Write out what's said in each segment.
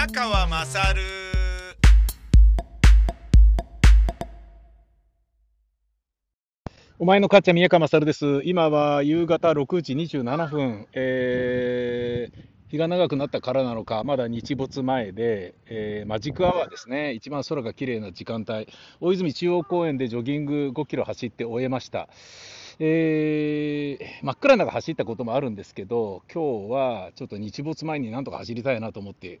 宮川まさるお前の母ちゃん、宮川勝です。今は夕方6時27分、えー日が長くなったからなのか、まだ日没前で、えーマジックアワーですね、一番空が綺麗な時間帯、大泉中央公園でジョギング5キロ走って終えました。えー真っ暗な中走ったこともあるんですけど、今日はちょっと日没前になんとか走りたいなと思って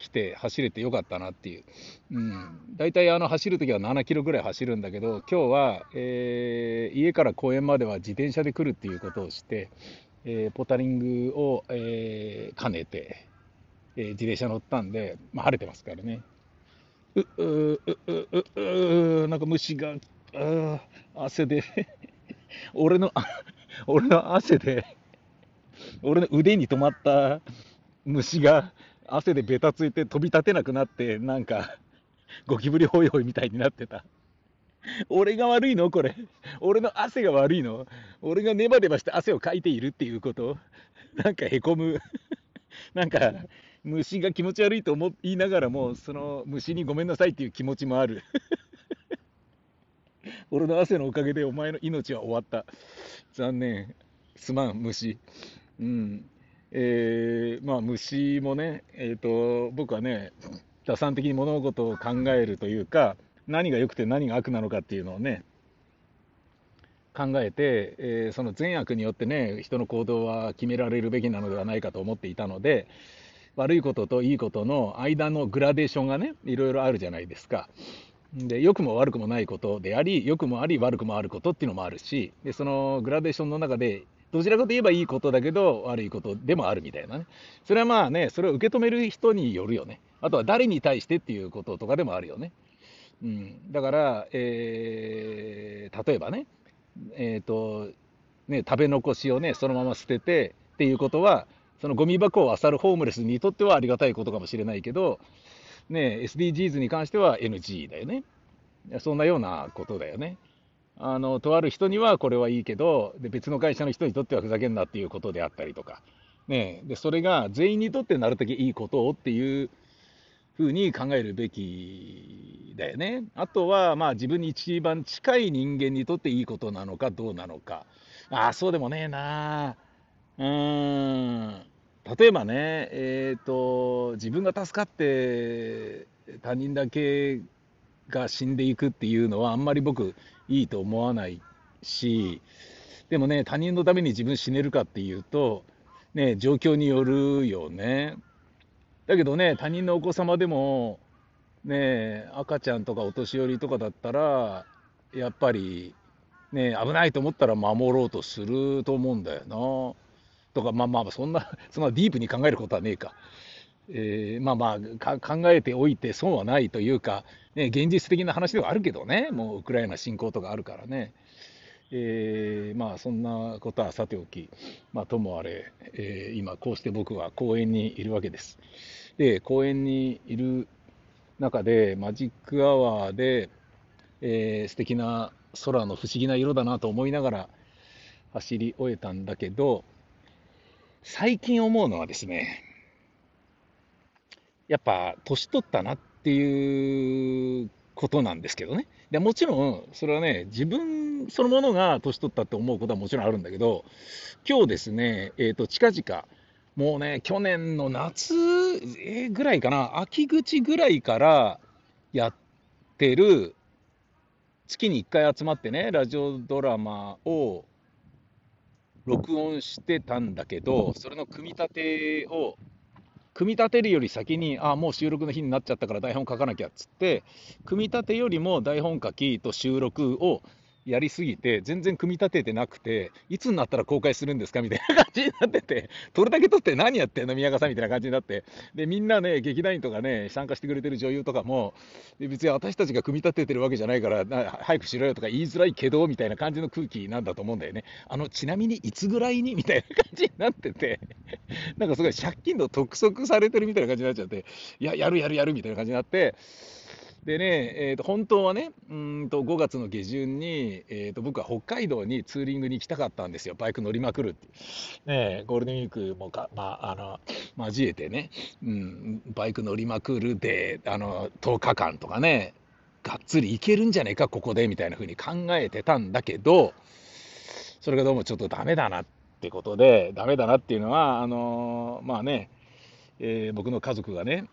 来て、走れてよかったなっていう。うん、大体あの走るときは7キロぐらい走るんだけど、今日は、えー家から公園までは自転車で来るっていうことをして、えーポタリングを、えー兼ねて、えー自転車乗ったんで、まあ、晴れてますからね。う、う、う、う、う、う、なんか虫が、うー汗で、俺の、あ俺の汗で、俺の腕に止まった虫が汗でベタついて飛び立てなくなって、なんか、ゴキブリホイホイみたいになってた。俺が悪いのこれ。俺の汗が悪いの俺がネバネバして汗をかいているっていうことなんかへこむ。なんか、虫が気持ち悪いと思いながらも、その虫にごめんなさいっていう気持ちもある。俺の汗のおかげでお前の命は終わった。残念。すまん、虫。うん。えーまあ虫もね、えーと、僕はね、打算的に物事を考えるというか、何が良くて何が悪なのかっていうのをね、考えて、えーその善悪によってね、人の行動は決められるべきなのではないかと思っていたので、悪いことといいことの間のグラデーションがね、いろいろあるじゃないですか。で、良くも悪くもないことであり、良くもあり、悪くもあることっていうのもあるし、で、そのグラデーションの中で、どちらかといえばいいことだけど、悪いことでもあるみたいなね。それはまあね、それを受け止める人によるよね。あとは誰に対してっていうこととかでもあるよね。うん、だから、えー例えばね、えーとね、食べ残しをね、そのまま捨ててっていうことは、そのゴミ箱を漁るホームレスにとってはありがたいことかもしれないけど、ね、SDGs に関しては NG だよね。そんなようなことだよね。あのとある人にはこれはいいけどで、別の会社の人にとってはふざけんなっていうことであったりとか、ね、でそれが全員にとってなるだけいいことをっていうふうに考えるべきだよね。あとは、まあ、自分に一番近い人間にとっていいことなのかどうなのか。ああ、そうでもねえな。うーん。例えばね、えっと、自分が助かって他人だけが死んでいくっていうのはあんまり僕いいと思わないし、でもね、他人のために自分死ねるかっていうと、ね、状況によるよね。だけどね、他人のお子様でも、ね、赤ちゃんとかお年寄りとかだったら、やっぱり、ね、危ないと思ったら守ろうとすると思うんだよな。とか、まあまあ、そんな、そんなディープに考えることはねえか。えーまあまあ、考えておいて損はないというか、ね、現実的な話ではあるけどね、もうウクライナ侵攻とかあるからね。えーまあそんなことはさておき、まあ、ともあれ、えー今こうして僕は公園にいるわけです。で、公園にいる中で、マジックアワーで、えー素敵な空の不思議な色だなと思いながら走り終えたんだけど、最近思うのはですね、やっぱ年取ったなっていうことなんですけどね。でもちろん、それはね、自分そのものが年取ったって思うことはもちろんあるんだけど、今日ですね、えっ、と、近々、もうね、去年の夏、ぐらいかな、秋口ぐらいからやってる、月に1回集まってね、ラジオドラマを録音してたんだけど、それの組み立てを、組み立てるより先に、あもう収録の日になっちゃったから台本書かなきゃっつって、組み立てよりも台本書きと収録をやりすぎて、全然組み立ててなくて、いつになったら公開するんですか？みたいな感じになってて、撮るだけ撮って何やってんの、宮川さんみたいな感じになって、でみんなね、劇団員とかね、参加してくれてる女優とかも、で別に私たちが組み立ててるわけじゃないから、な早くしろよとか言いづらいけどみたいな感じの空気なんだと思うんだよね。あのちなみにいつぐらいに？みたいな感じになってて、なんかすごい借金の督促されてるみたいな感じになっちゃって、いや、やるやるやるみたいな感じになって、でね、えー、と本当はね、うんと5月の下旬に、えー、と僕は北海道にツーリングに行きたかったんですよ、バイク乗りまくるってね、ゴールデンウィークもか、まあ、あの交えてね、うん、バイク乗りまくるであの10日間とかね、がっつり行けるんじゃねえか、ここでみたいな風に考えてたんだけど、それがどうもちょっとダメだなってことで、ダメだなっていうのは、あのまあね、えー、僕の家族がね、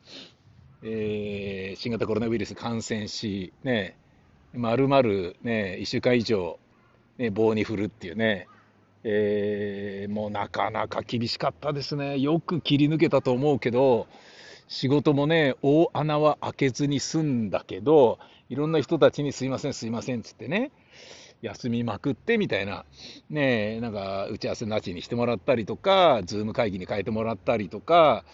えー、新型コロナウイルス感染し、ね、まるまるね、1週間以上、ね、棒に振るっていうね、えー、もうなかなか厳しかったですね。よく切り抜けたと思うけど、仕事もね、大穴は開けずに済んだけど、いろんな人たちにすいません、すいませんっつってね、休みまくってみたいな、ね、なんか打ち合わせなしにしてもらったりとか、ズーム会議に変えてもらったりとか、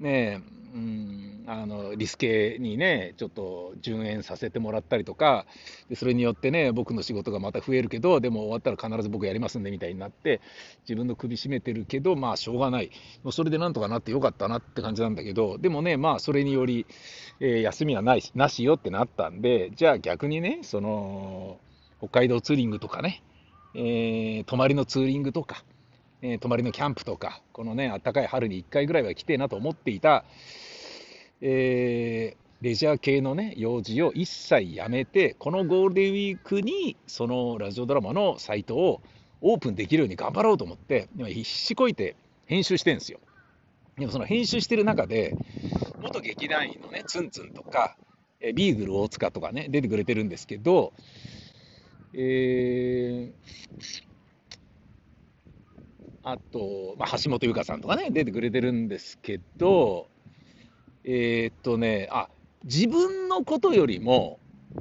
ねえうん、あのリスケにね、ちょっと順延させてもらったりとか、でそれによってね、僕の仕事がまた増えるけど、でも終わったら必ず僕やりますんでみたいになって、自分の首絞めてるけど、まあしょうがない、もうそれでなんとかなってよかったなって感じなんだけど、でもね、まあそれにより、えー、休みはないしなしよってなったんで、じゃあ逆にね、その北海道ツーリングとかね、えー、泊まりのツーリングとか、えー、泊まりのキャンプとか、このね、暖かい春に1回ぐらいは来てえなと思っていた、えー、レジャー系のね、用事を一切やめて、このゴールデンウィークに、そのラジオドラマのサイトをオープンできるように頑張ろうと思って、今必死こいて編集してるんですよ。でもその編集してる中で、元劇団員のね、ツンツンとか、えビーグル大塚とかね、出てくれてるんですけど、えー、あと、まあ、橋本由香さんとかね、出てくれてるんですけど、えー、っとね、あ、自分のことよりも、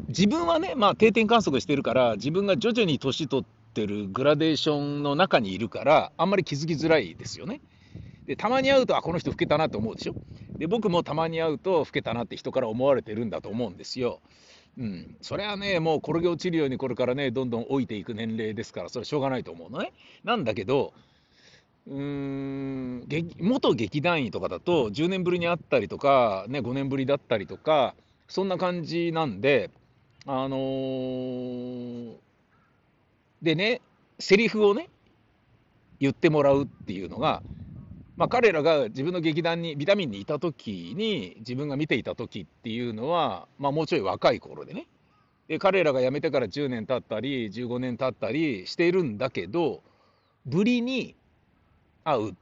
自分はね、まあ、定点観測してるから、自分が徐々に年取ってるグラデーションの中にいるから、あんまり気づきづらいですよね。で、たまに会うと、あ、この人老けたなって思うでしょ。で、僕もたまに会うと、老けたなって人から思われてるんだと思うんですよ。うん、それはね、もう転げ落ちるようにこれからね、どんどん老いていく年齢ですから、それはしょうがないと思うのね。なんだけど、うーん元劇団員とかだと10年ぶりに会ったりとか、ね、5年ぶりだったりとかそんな感じなんであのー、でねセリフをね言ってもらうっていうのが、まあ、彼らが自分の劇団にビタミンにいた時に自分が見ていた時っていうのは、まあ、もうちょい若い頃でね。で彼らが辞めてから10年経ったり15年経ったりしているんだけどぶりに会うっ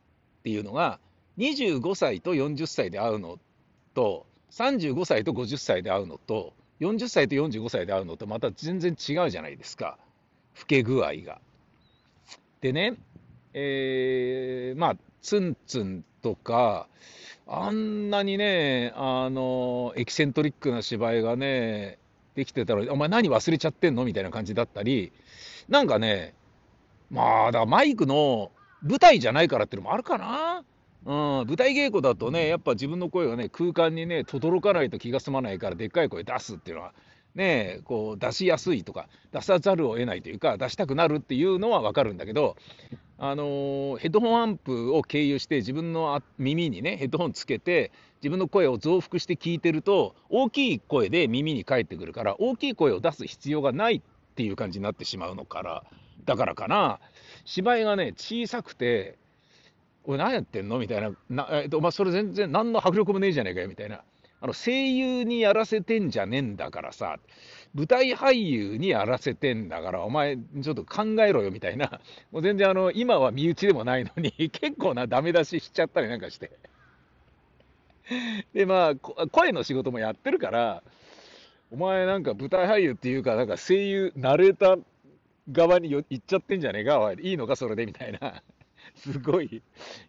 ていうのが25歳と40歳で会うのと35歳と50歳で会うのと40歳と45歳で会うのとまた全然違うじゃないですか老け具合が。でね、えー、まあツンツンとかあんなにねあのエキセントリックな芝居がねできてたらお前何忘れちゃってんの？みたいな感じだったりなんかねまあだからマイクの舞台じゃないからっていうのもあるかな。うん、舞台稽古だとね、やっぱ自分の声がね、空間にね、轟かないと気が済まないから、でっかい声出すっていうのは、ね、こう出しやすいとか、出さざるを得ないというか、出したくなるっていうのは分かるんだけど、あのー、ヘッドホンアンプを経由して、自分の耳にね、ヘッドホンつけて、自分の声を増幅して聞いてると、大きい声で耳に返ってくるから、大きい声を出す必要がないっていう感じになってしまうのから、だからかな。芝居がね、小さくて、おい、何やってんの？みたいな、なえっと、お前、それ全然、何の迫力もねえじゃねえかよ、みたいな。あの声優にやらせてんじゃねえんだからさ、舞台俳優にやらせてんだから、お前、ちょっと考えろよみたいな、もう全然あの、今は身内でもないのに、結構なダメ出ししちゃったりなんかして。で、まあ、声の仕事もやってるから、お前なんか舞台俳優っていうか、なんか声優、ナレーター側に行っちゃってんじゃねえか、い、いのか、それでみたいな。すごい、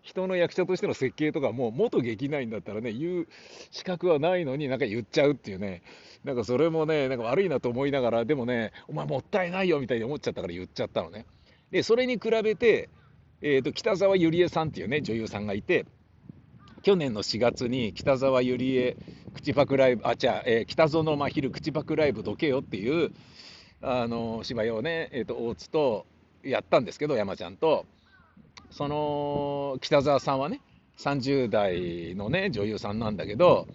人の役者としての設計とかもう、元劇団員だったらね、言う資格はないのに、なんか言っちゃうっていうね、なんかそれもね、なんか悪いなと思いながら、でもね、お前もったいないよみたいに思っちゃったから言っちゃったのね。で、それに比べて、えーと、北沢ゆりえさんっていうね、女優さんがいて、去年の4月に北沢ゆりえ口パクライブ、あ、じゃあ、えー、北園真昼口パクライブどけよっていう、あの芝居をね、えーと、大津とやったんですけど山ちゃんと。その北沢さんはね30代のね女優さんなんだけど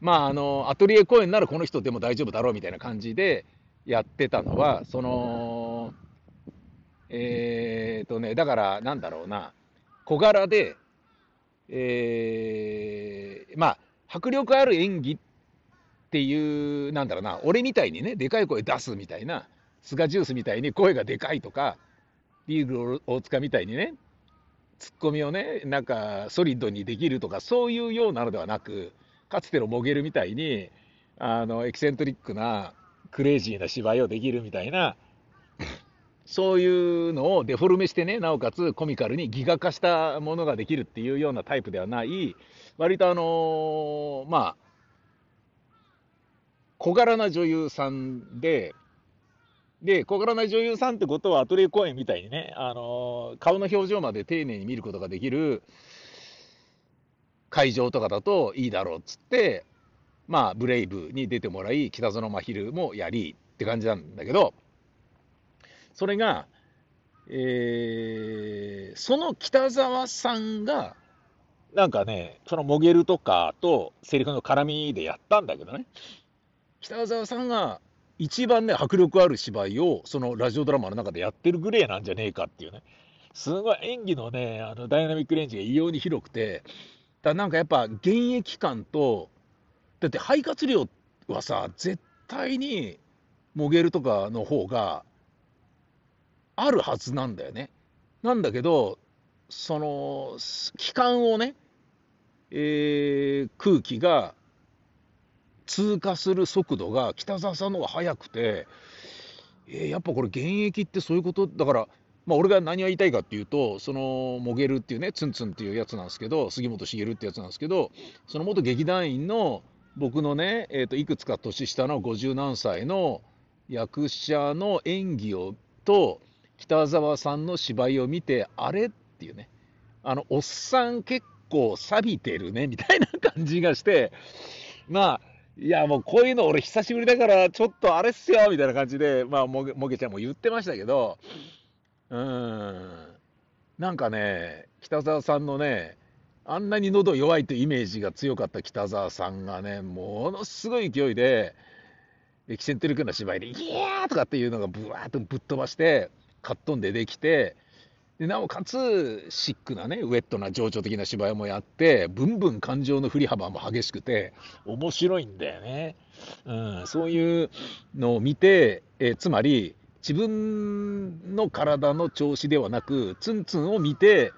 まあ、あの、アトリエ公演ならこの人でも大丈夫だろうみたいな感じでやってたのは、その、えーとね、だからなんだろうな、小柄で、えー、まあ、迫力ある演技っっていう、なんだろうな、俺みたいにね、でかい声出すみたいな、スガジュースみたいに声がでかいとか、ビール大塚みたいにね、ツッコミをね、なんかソリッドにできるとか、そういうようなのではなく、かつてのモゲルみたいに、あの、エキセントリックな、クレイジーな芝居をできるみたいな、そういうのをデフォルメしてね、なおかつコミカルにギガ化したものができるっていうようなタイプではない、割とあのまあ、小柄な女優さんで、で、小柄な女優さんってことはアトリエ公演みたいにね、あの顔の表情まで丁寧に見ることができる会場とかだといいだろうっつって、まあ、ブレイブに出てもらい、北園真昼もやりって感じなんだけど、それが、えー、その北沢さんが、なんかね、そのモゲルとかとセリフの絡みでやったんだけどね、北沢さんが一番ね、迫力ある芝居を、そのラジオドラマの中でやってるぐらいなんじゃねえかっていうね、すごい演技のね、あのダイナミックレンジが異様に広くて、だなんかやっぱ現役感と、だって肺活量はさ、絶対にモゲルとかの方があるはずなんだよね。なんだけど、その、気管をね、えー、空気が通過する速度が北澤さんの方が速くて、えー、やっぱこれ現役ってそういうことだから、まあ、俺が何が言いたいかっていうと、その、モゲルっていうね、ツンツンっていうやつなんですけど、杉本茂ってやつなんですけど、その元劇団員の僕のね、えー、といくつか年下の50何歳の役者の演技をと、北沢さんの芝居を見て、あれっていうね、あの、おっさん結構錆びてるね、みたいな感じがして、まあ、いや、もうこういうの俺久しぶりだから、ちょっとあれっすよ、みたいな感じで、まあ、もげもげちゃんも言ってましたけど、うん、なんかね、北沢さんのね、あんなに喉弱いというイメージが強かった北沢さんがね、ものすごい勢いで、エキセントリックな芝居で、イヤーとかっていうのがぶわーっとぶっ飛ばして、カットンでできて、でなおかつ、シックなね、ウェットな情緒的な芝居もやって、ブンブン感情の振り幅も激しくて、面白いんだよね。うん、そういうのを見て、えつまり、自分の体の調子ではなく、ツンツンを見て、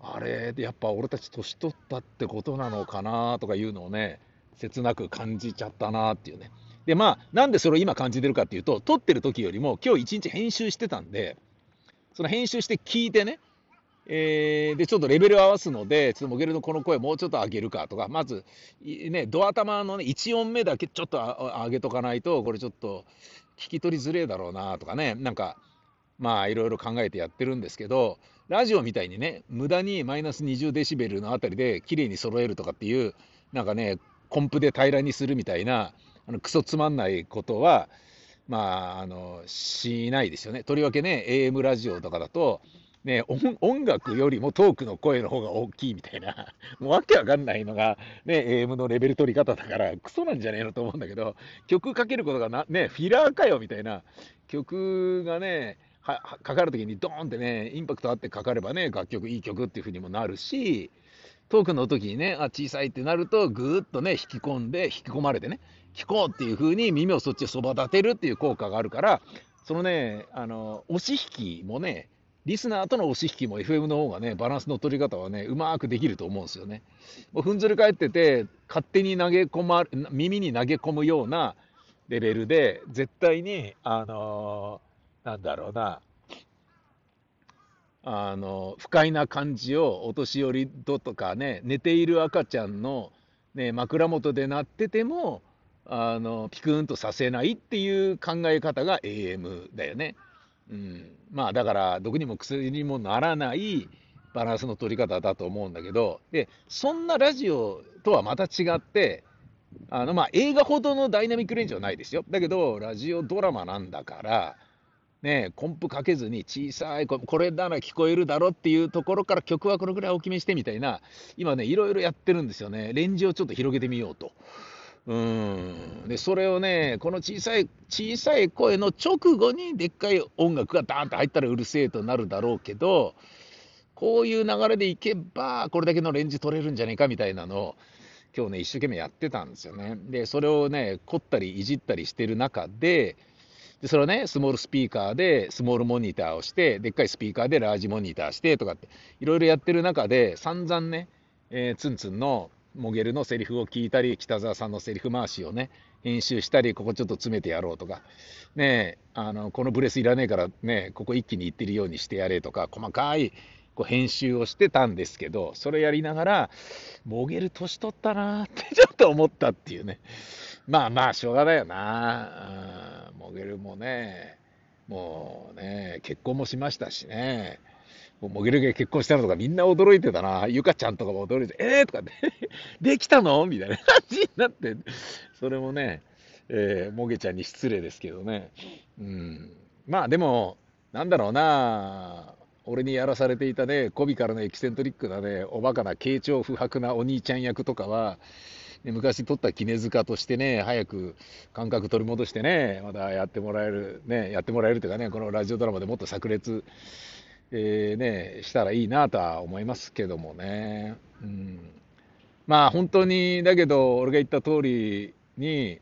あれ、やっぱ俺たち年取ったってことなのかなとかいうのをね、切なく感じちゃったなっていうね。で、まあ、なんでそれを今感じてるかっていうと、撮ってる時よりも、今日一日編集してたんで、その編集して聞いてね、えー、で、ちょっとレベルを合わすので、ちょっとモゲルのこの声もうちょっと上げるかとか、まず、ね、ドア玉のね、1音目だけちょっと上げとかないと、これちょっと聞き取りづれえだろうなとかね、なんか、まあ、いろいろ考えてやってるんですけど、ラジオみたいにね、無駄にマイナス20デシベルのあたりで綺麗に揃えるとかっていう、なんかね、コンプで平らにするみたいな、あのクソつまんないことは、まあ、あの、しないですよね。とりわけね、AM ラジオとかだと、ね、音楽よりもトークの声の方が大きいみたいな、もうわけわかんないのが、ね、AM のレベル取り方だから、クソなんじゃねえのと思うんだけど、曲かけることがな、ね、フィラーかよみたいな、曲がね、はかかるときにドーンってね、インパクトあってかかればね、楽曲、いい曲っていうふうにもなるし、トークの時にね、あ、小さいってなると、ぐーっとね、引き込んで、引き込まれてね、聞こうっていう風に耳をそっちへそば立てるっていう効果があるから、そのね、あの、押し引きもね、リスナーとの押し引きも FM の方がね、バランスの取り方はね、うまくできると思うんですよね。もうふんずり返ってて、勝手に投げ込ま、耳に投げ込むようなレベルで、絶対に、あのー、なんだろうな、あの、不快な感じをお年寄りととかね、寝ている赤ちゃんの、ね、枕元で鳴ってても、あの、ピクンとさせないっていう考え方が AM だよね。うん。まあだから、毒にも薬にもならないバランスの取り方だと思うんだけど、で、そんなラジオとはまた違って、あの、まあ映画ほどのダイナミックレンジはないですよ。だけど、ラジオドラマなんだから、ね、コンプかけずに小さい、これなら聞こえるだろっていうところから曲はこれぐらい大きめしてみたいな、今ね、いろいろやってるんですよね。レンジをちょっと広げてみようとうんでそれをね、この小さい小さい声の直後にでっかい音楽がダーンと入ったらうるせえとなるだろうけど、こういう流れでいけば、これだけのレンジ取れるんじゃねえかみたいなのを、今日ね、一生懸命やってたんですよね。で、それをね、凝ったりいじったりしてる中で、でそれをね、スモールスピーカーでスモールモニターをして、でっかいスピーカーでラージモニターしてとかって、いろいろやってる中で、散々ね、えー、ツンツンのモゲルのセリフを聞いたり、北澤さんのセリフ回しをね、編集したり、ここちょっと詰めてやろうとか、ねあの、このブレスいらねえからね、ここ一気にいってるようにしてやれとか、細かいこう編集をしてたんですけど、それやりながら、モゲル年取ったなって ちょっと思ったっていうね。まあまあ、しょうがないよな。モゲルもね、もうね、結婚もしましたしね。もうモゲルが結婚したのとかみんな驚いてたな。ゆかちゃんとかも驚いて、えーとかね、できたの？みたいな感じになって、それもね、えー、モゲちゃんに失礼ですけどね。うん。まあでも、なんだろうな。俺にやらされていたね、コビからのエキセントリックなね、おバカな、慶長不白なお兄ちゃん役とかは、ね、昔撮った絹塚としてね、早く感覚取り戻してね、またやってもらえる、ね、やってもらえるというかね、このラジオドラマでもっと炸裂えー、ね、したらいいなとは思いますけどもね。うん、まあ本当に、だけど、俺が言った通りに、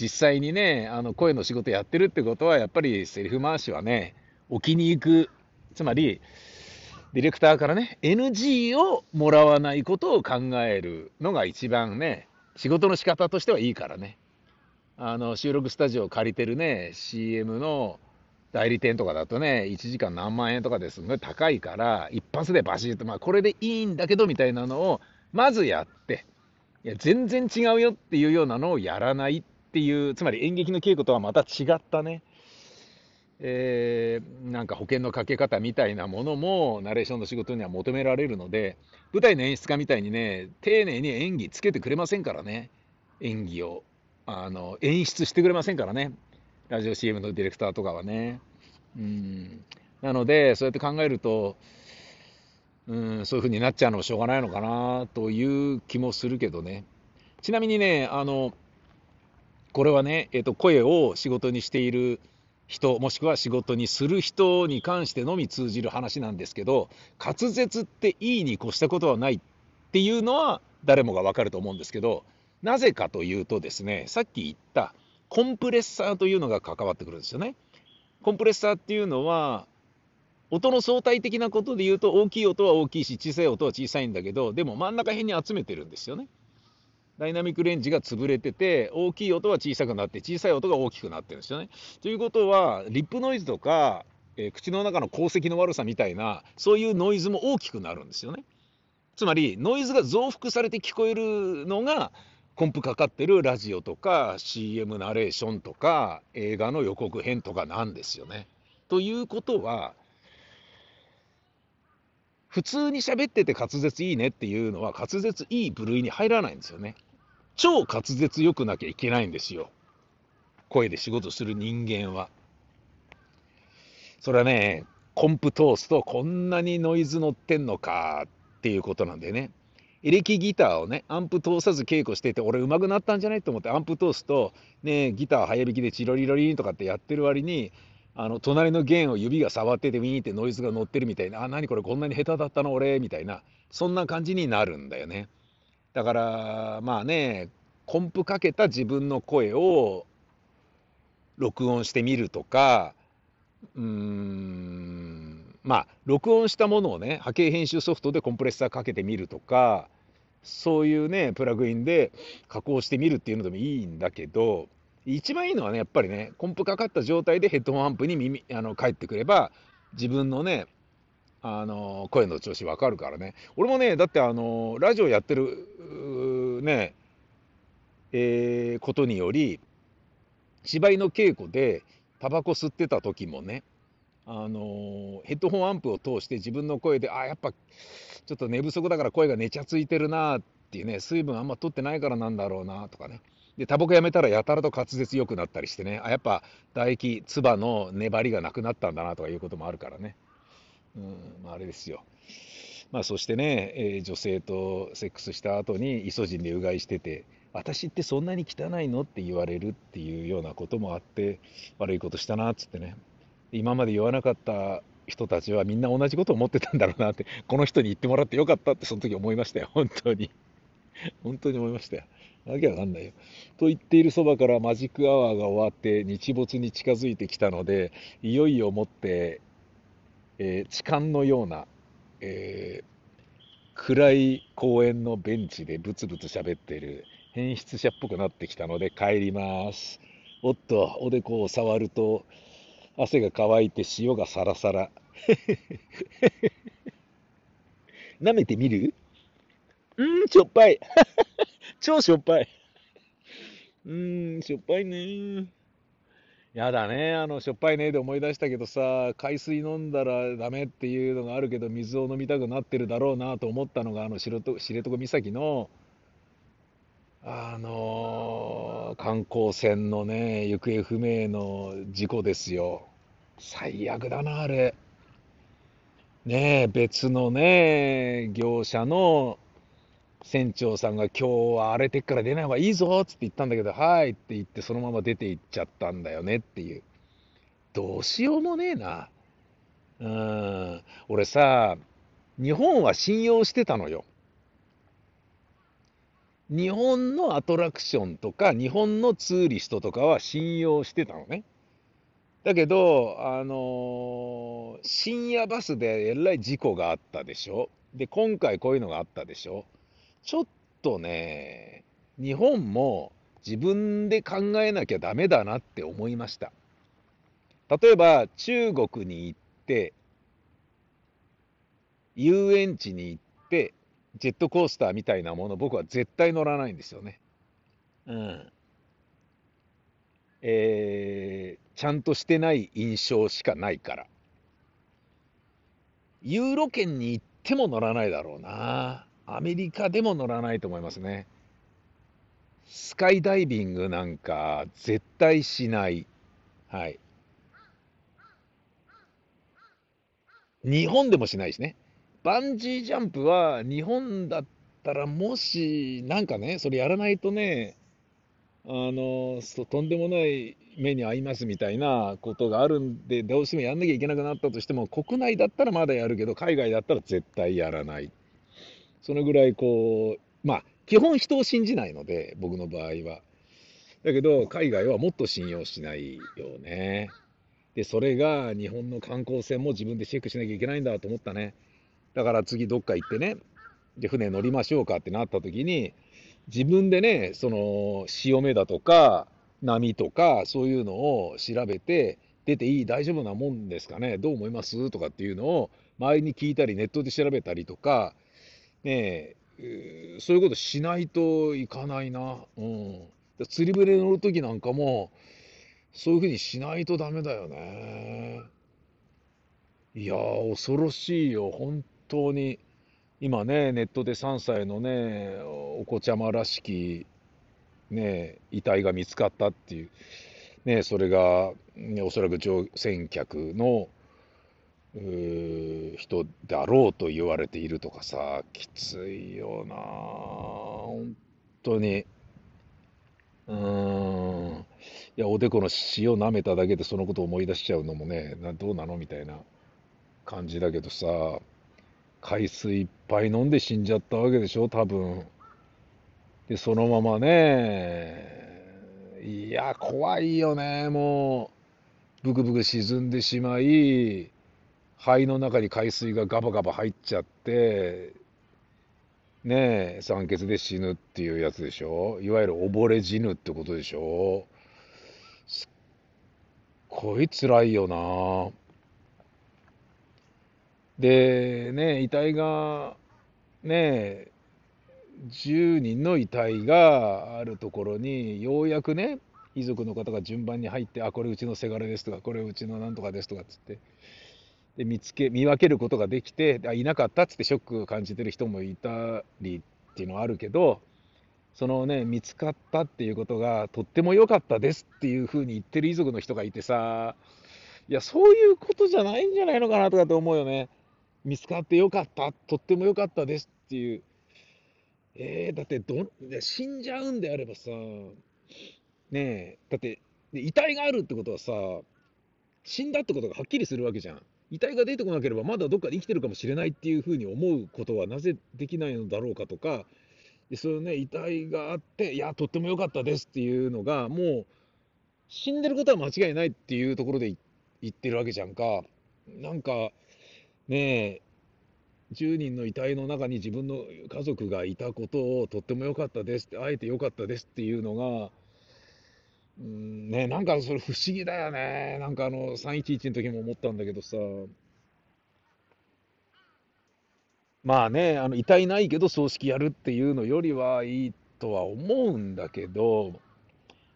実際にね、あの声の仕事やってるってことは、やっぱりセリフ回しはね、置きに行く、つまり、ディレクターからね、NG をもらわないことを考えるのが一番ね、仕事の仕方としてはいいからね。あの収録スタジオを借りてるね、CM の代理店とかだとね、1時間何万円とかですごい高いから、一発でバシッと、まあ、これでいいんだけどみたいなのを、まずやって、いや、全然違うよっていうようなのをやらないっていう、つまり演劇の稽古とはまた違ったね、えー、なんか保険のかけ方みたいなものも、ナレーションの仕事には求められるので、舞台の演出家みたいにね、丁寧に演技つけてくれませんからね、演技を。あの演出してくれませんからね。ラジオ CM のディレクターとかはね。うん。なので、そうやって考えると、うん、そういう風になっちゃうのもしょうがないのかなという気もするけどね。ちなみにね、あの、これはね、えっ、ー、と、声を仕事にしている人、もしくは仕事にする人に関してのみ通じる話なんですけど、滑舌っていいに越したことはないっていうのは誰もがわかると思うんですけど、なぜかというとですね、さっき言ったコンプレッサーというのが関わってくるんですよね。コンプレッサーっていうのは、音の相対的なことで言うと、大きい音は大きいし、小さい音は小さいんだけど、でも真ん中辺に集めてるんですよね。ダイナミックレンジが潰れてて、大きい音は小さくなって、小さい音が大きくなってるんですよね。ということは、リップノイズとか、えー、口の中の鉱石の悪さみたいな、そういうノイズも大きくなるんですよね。つまり、ノイズが増幅されて聞こえるのが、コンプかかってるラジオとか CM ナレーションとか映画の予告編とかなんですよね。ということは普通に喋ってて滑舌いいねっていうのは滑舌いい部類に入らないんですよね。超滑舌良くなきゃいけないんですよ。声で仕事する人間は。それはね、コンプ通すとこんなにノイズ乗ってんのかっていうことなんでね。エレキギターをね、アンプ通さず稽古してて、俺上手くなったんじゃないと思ってアンプ通すと、ね、ギター早弾きでチロリロリンとかってやってる割に、あの、隣の弦を指が触っててウィーンってノイズが乗ってるみたいな、あ、何これこんなに下手だったの俺、みたいな、そんな感じになるんだよね。だから、まあね、コンプかけた自分の声を録音してみるとか、うーん、まあ、録音したものをね、波形編集ソフトでコンプレッサーかけてみるとか、そういうね、プラグインで加工してみるっていうのでもいいんだけど、一番いいのはね、やっぱりね、コンプかかった状態でヘッドホンアンプに耳、あの、返ってくれば、自分のね、あの、声の調子わかるからね。俺もね、だってあの、ラジオやってる、ね、えー、ことにより、芝居の稽古でタバコ吸ってた時もね、あのヘッドホンアンプを通して自分の声で、あやっぱちょっと寝不足だから声が寝ちゃついてるなっていうね、水分あんま取ってないからなんだろうなとかね。で、タバコやめたらやたらと滑舌良くなったりしてね、あ、やっぱ唾液、唾の粘りがなくなったんだなとかいうこともあるからね。うん、まあ、あれですよ。まあ、そしてね、えー、女性とセックスした後にイソジンでうがいしてて、私ってそんなに汚いの？って言われるっていうようなこともあって悪いことしたなっつってね今まで言わなかった人たちはみんな同じことを思ってたんだろうなってこの人に言ってもらってよかったってその時思いましたよ本当に本当に思いましたよわけわかんないよ。と言っているそばからマジックアワーが終わって日没に近づいてきたのでいよいよもって、えー、痴漢のような、えー、暗い公園のベンチでブツブツ喋ってる変質者っぽくなってきたので帰ります。おっと、おでこを触ると汗が乾いて塩がサラサラ。舐めてみる？うん、しょっぱい。超しょっぱい。うーん、しょっぱいね。やだね、あの、しょっぱいねで思い出したけどさ、海水飲んだらダメっていうのがあるけど、水を飲みたくなってるだろうなと思ったのが、あの、知床岬の、あのー、観光船のね、行方不明の事故ですよ。最悪だな、あれ。ねえ、別のね、業者の船長さんが今日は荒れてっから出ない方がいいぞっつって言ったんだけど、はいって言ってそのまま出て行っちゃったんだよねっていう。どうしようもねえな。うん。俺さ、日本は信用してたのよ。日本のアトラクションとか、日本のツーリストとかは信用してたのね。だけど、あのー、深夜バスでえらい事故があったでしょ？で、今回こういうのがあったでしょ？ちょっとね、日本も自分で考えなきゃダメだなって思いました。例えば、中国に行って、遊園地に行って、ジェットコースターみたいなもの、僕は絶対乗らないんですよね。うん。えー、ちゃんとしてない印象しかないから。ユーロ圏に行っても乗らないだろうな。アメリカでも乗らないと思いますね。スカイダイビングなんか絶対しない。はい。日本でもしないしね。バンジージャンプは日本だったらもし、なんかね、それやらないとね、あの、とんでもない目に遭いますみたいなことがあるんで、どうしてもやんなきゃいけなくなったとしても、国内だったらまだやるけど、海外だったら絶対やらない。そのぐらいこう、まあ、基本人を信じないので、僕の場合は。だけど、海外はもっと信用しないよね。で、それが日本の観光船も自分でチェックしなきゃいけないんだと思ったね。だから次どっか行ってね、で、船乗りましょうかってなった時に、自分でね、その、潮目だとか、波とか、そういうのを調べて、出ていい、大丈夫なもんですかね、どう思います？とかっていうのを、周りに聞いたり、ネットで調べたりとか、ねえ、そういうことしないといかないな。うん。釣り船乗るときなんかも、そういうふうにしないとダメだよね。いや、恐ろしいよ、本当に。今ね、ネットで3歳のね、お子ちゃまらしき、ね、遺体が見つかったっていう、ね、それが、ね、おそらく乗船客の人だろうと言われているとかさ、きついよな本当に。うん。いや、おでこの塩舐めただけでそのことを思い出しちゃうのもね、などうなのみたいな感じだけどさ、海水いっぱい飲んで死んじゃったわけでしょ、多分。で、そのままね、いや、怖いよね、もう。ブクブク沈んでしまい、肺の中に海水がガバガバ入っちゃって、ねえ、酸欠で死ぬっていうやつでしょいわゆる溺れ死ぬってことでしょすっごい辛いよなで、ね遺体が、ね10人の遺体があるところに、ようやくね、遺族の方が順番に入って、あ、これうちのせがれですとか、これうちのなんとかですとかっつって、で見つけ見分けることができてあいなかったっつってショックを感じてる人もいたりっていうのはあるけどそのね見つかったっていうことがとっても良かったですっていうふうに言ってる遺族の人がいてさいやそういうことじゃないんじゃないのかなとかって思うよね。見つかってよかったとっても良かったですっていうえー、だってど、死んじゃうんであればさ、ねえ、だって、遺体があるってことはさ、死んだってことがはっきりするわけじゃん。遺体が出てこなければまだどっかで生きてるかもしれないっていうふうに思うことはなぜできないのだろうかとか、でそのね、遺体があって、いや、とっても良かったですっていうのが、もう、死んでることは間違いないっていうところで言ってるわけじゃんか。なんか、ねえ、10人の遺体の中に自分の家族がいたことをとっても良かったですって、会えて良かったですっていうのが、うんね、なんかそれ不思議だよね。なんかあの311の時も思ったんだけどさ、まあね、あの遺体ないけど葬式やるっていうのよりはいいとは思うんだけど、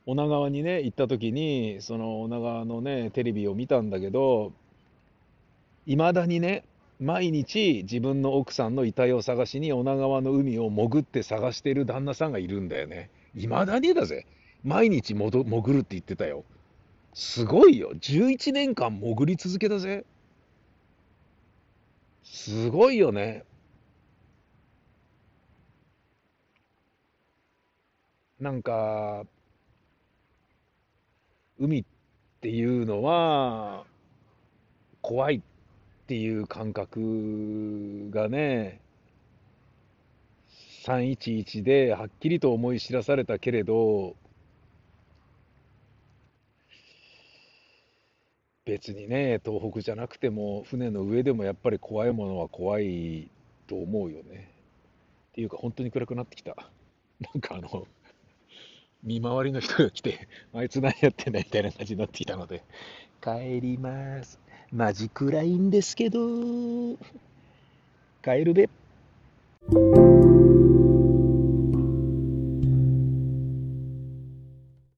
女川にね、行った時に、その女川のね、テレビを見たんだけど、いまだにね、毎日自分の奥さんの遺体を探しに女川の海を潜って探してる旦那さんがいるんだよね。いまだにだぜ。毎日もど潜るって言ってたよ。すごいよ。11年間潜り続けたぜ。すごいよね。なんか、海っていうのは、怖いっていう感覚がね、311ではっきりと思い知らされたけれど、別にね、東北じゃなくても、船の上でもやっぱり怖いものは怖いと思うよね。っていうか、本当に暗くなってきた。なんかあの、見回りの人が来て、あいつ何やってんだみたいな感じになってきたので、帰ります。マジ暗いんですけど、帰るべ。